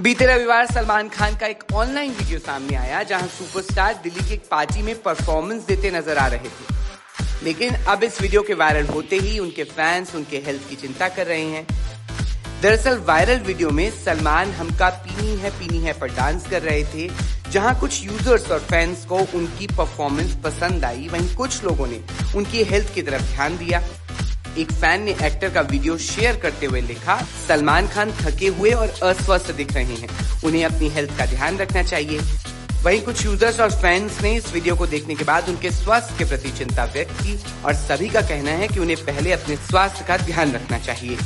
बीते रविवार सलमान खान का एक ऑनलाइन वीडियो सामने आया, जहाँ सुपरस्टार दिल्ली की एक पार्टी में परफॉर्मेंस देते नज़र आ रहे थे। लेकिन अब इस वीडियो के वायरल होते ही उनके फैंस उनके हेल्थ की चिंता कर रहे हैं। दरअसल वायरल वीडियो में सलमान हमका पीनी है पीनी है पर डांस कर रहे थे, जहाँ कुछ यूज़र्स और फैंस को उनकी परफॉर्मेंस पसंद आई। वहीं कुछ लोगों ने उनकी हेल्थ की तरफ़ ध्यान दिया। एक फ़ैन ने एक्टर का वीडियो शेयर करते हुए लिखा, सलमान खान थके हुए और अस्वस्थ दिख रहे हैं। उन्हें अपनी हेल्थ का ध्यान रखना चाहिए। वहीं कुछ यूज़र्स और फैंस ने इस वीडियो को देखने के बाद उनके स्वास्थ्य के प्रति चिंता व्यक्त की और सभी का कहना है कि उन्हें पहले अपने स्वास्थ्य का ध्यान रखना चाहिए।